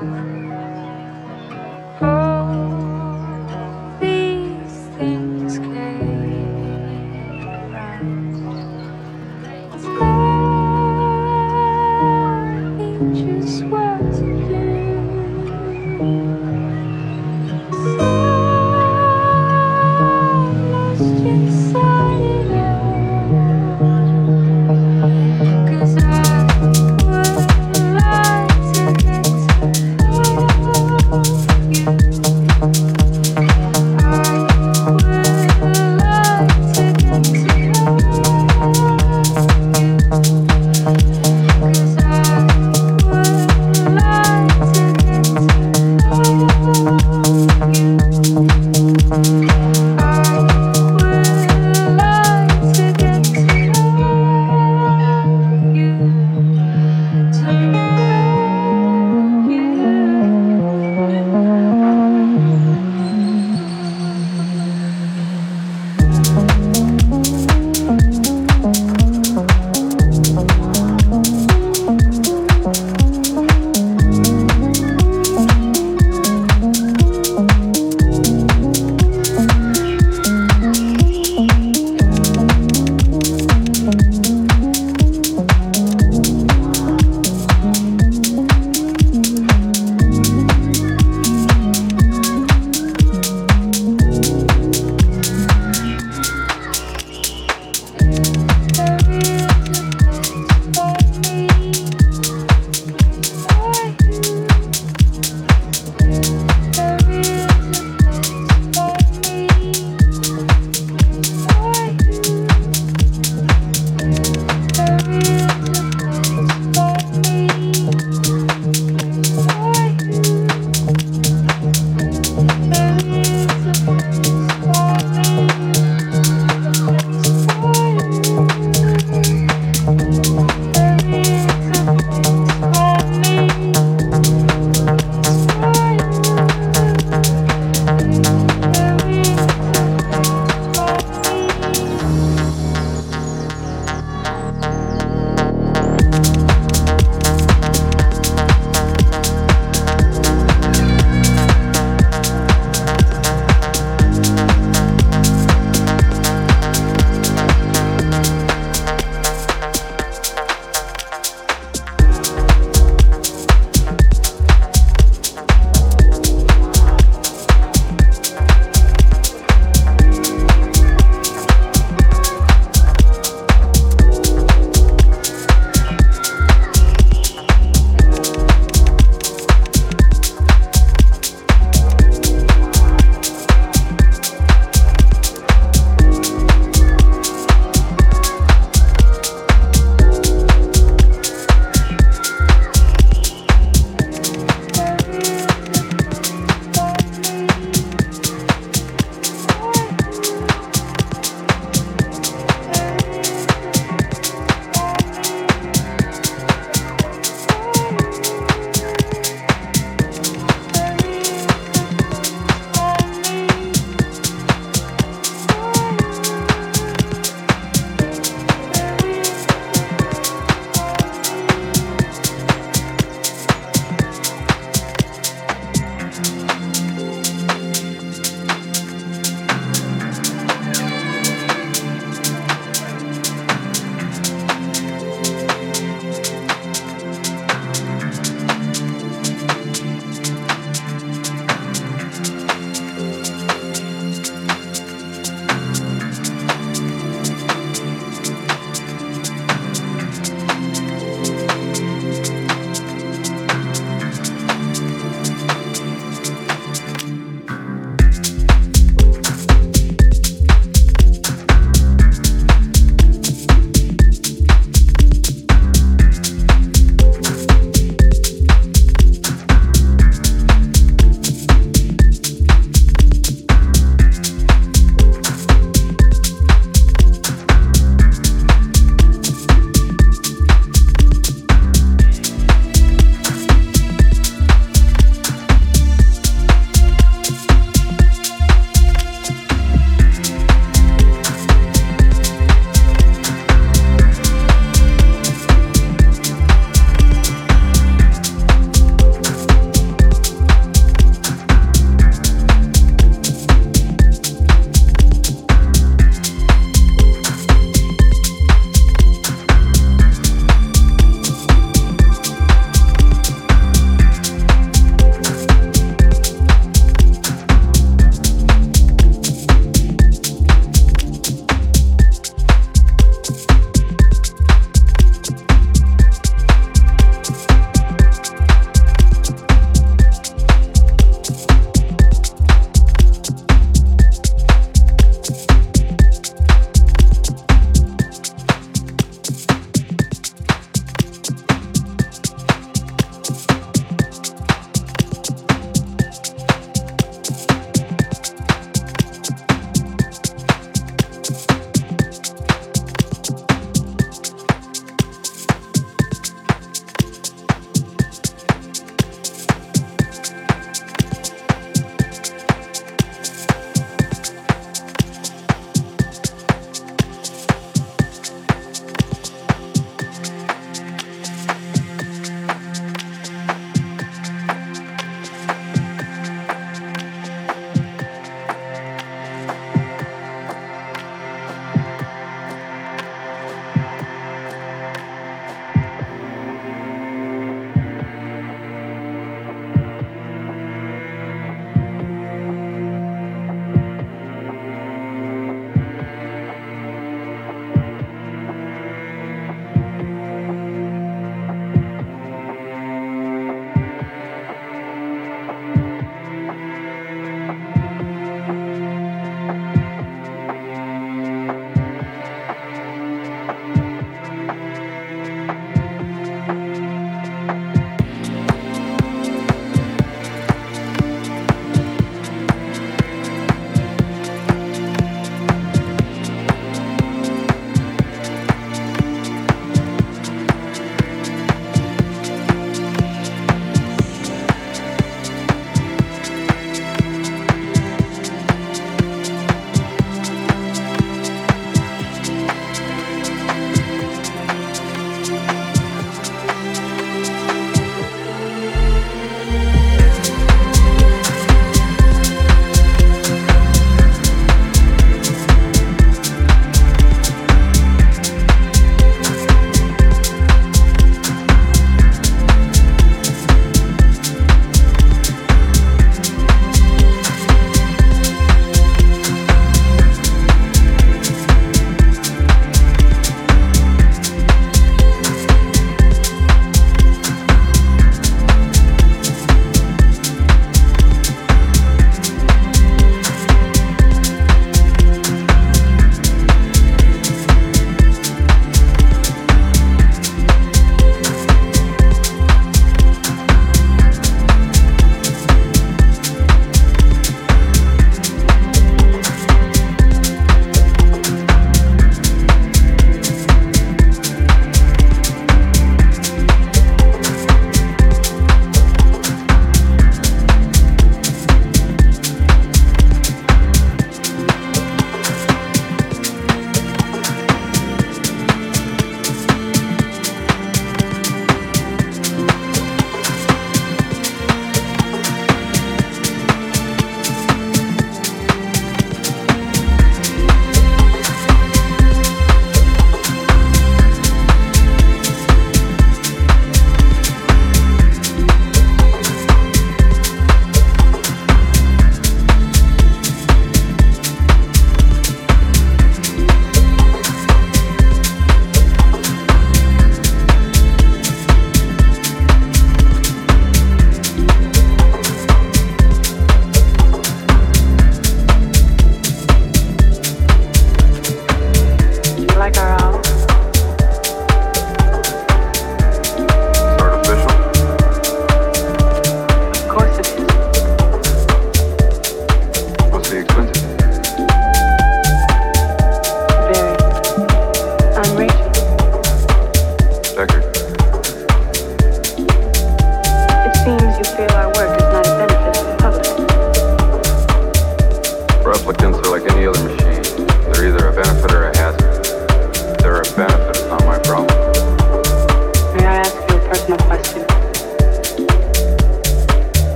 Bye.